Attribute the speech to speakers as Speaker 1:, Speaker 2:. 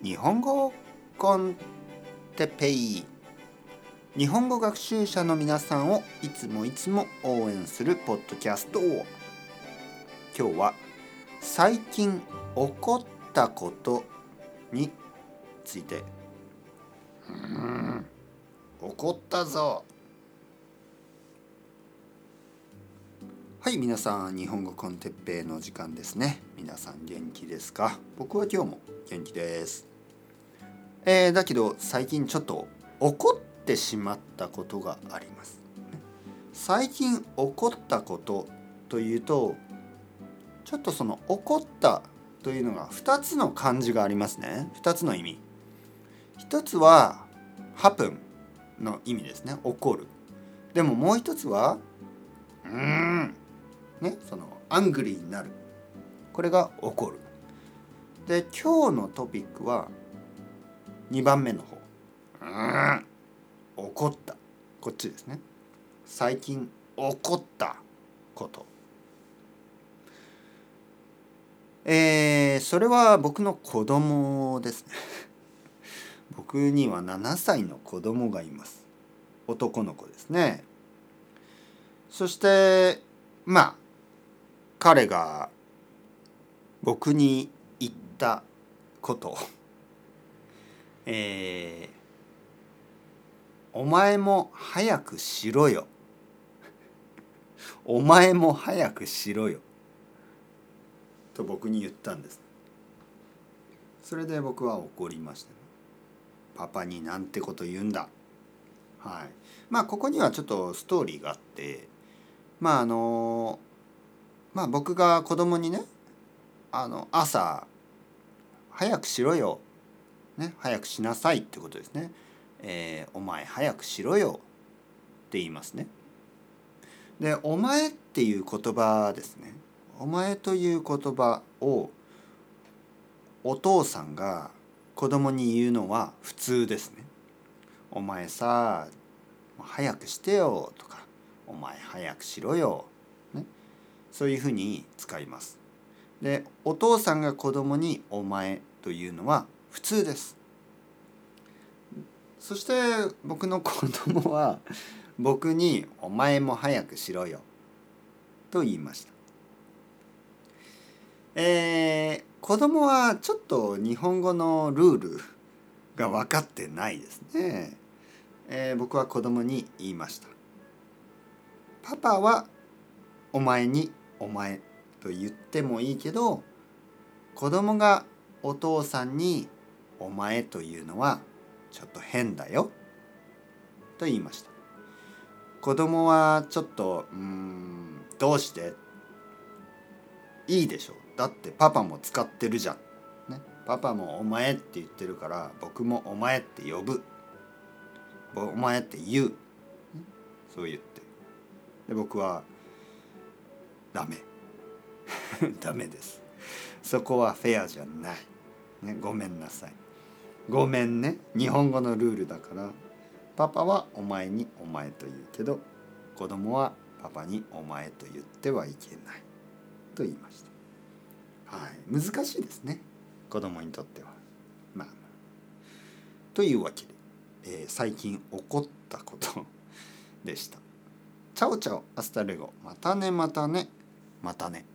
Speaker 1: 日本語コンテペイ日本語学習者の皆さんをいつもいつも応援するポッドキャストを今日は最近起こったことについて。うん。起こったぞ。はい皆さん日本語コンテッペイの時間ですね。皆さん元気ですか？僕は今日も元気です。えー、だけど最近ちょっと怒ってしまったことがあります。最近起こったことというとちょっとその怒ったというのが2つの漢字がありますね。2つの意味。一つはハプンの意味ですね。怒る。でももう一つはうん。ねそのアングリーになる。これが怒る。で今日のトピックは2番目の方。うん怒った。こっちですね。最近起こったこと。えー、それは僕の子供ですね。僕には7歳の子供がいます。男の子ですね。そしてまあ彼が僕に言ったこと。えー、お前も早くしろよ。お前も早くしろよ。と僕に言ったんです。それで僕は怒りました、パパになんてこと言うんだ。はい。まあここにはちょっとストーリーがあって。まああのまあ僕が子供にねあの朝早くしろよね、早くしなさいってことですね。えー、お前早くしろよって言いますね。で「お前」っていう言葉ですね。お前という言葉をお父さんが子供に言うのは普通ですね。お前さ早くしてよとかお前早くしろよ、そういうふうに使います。でお父さんが子供に「お前」というのは普通です。そして僕の子供は 僕に「お前も早くしろよ」と言いました。えー、子供はちょっと日本語のルールが分かってないですね、えー、僕は子供に言いました。パパはお前に「お前」と言ってもいいけど子供がお父さんに「お前」というのはちょっと変だよと言いました。子供はちょっと「うんどうして?」いいでしょだってパパも使ってるじゃん、ね、パパも「お前」って言ってるから僕も「お前」って呼ぶ「お前」って言う。そう言って。で僕は「ダメ。ダメです。そこはフェアじゃない、ね、ごめんなさい。ごめんね。日本語のルールだから。パパはお前にお前と言うけど子供はパパにお前と言ってはいけない。と言いました。はい。難しいですね。子供にとっては。まあというわけで、えー、最近起こったことでした。 Chao chao hasta luego。またねまたね。またね。